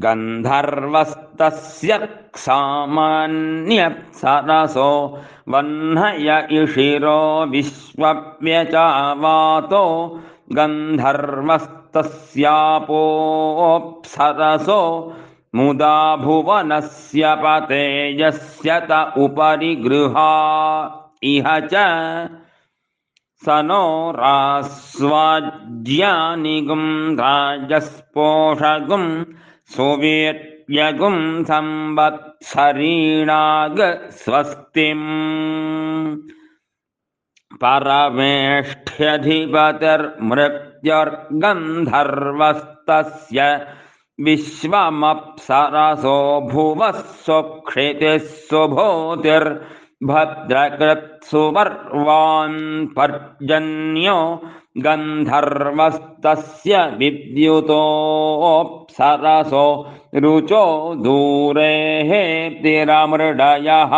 गन्धर्वस्तस्य सामान्यप्सरसो वह्नय इषिरो विश्वव्यचावातो गन्धर्वस्तस्यापोऽप्सरसो मुदा भुवनस्य पते यस्य त उपरि गृहा इह च स नो रास्वाज्यानिगुं राजस्पोषगुं सुवेत्यगुं संवत्सरीणाग स्वस्तिम्। परमेष्ठ्यधिपतिर्मृत्युर्गन्धर्वस्तस्य विश्वमप्सरसो भुवः सुक्षितिः सुभूतिर्भद्रकृत्सुवर्वान् पर्जन्यो गन्धर्वस्तस्य विद्युतोऽप्सरसो रुचो दूरेः तिरमृडयः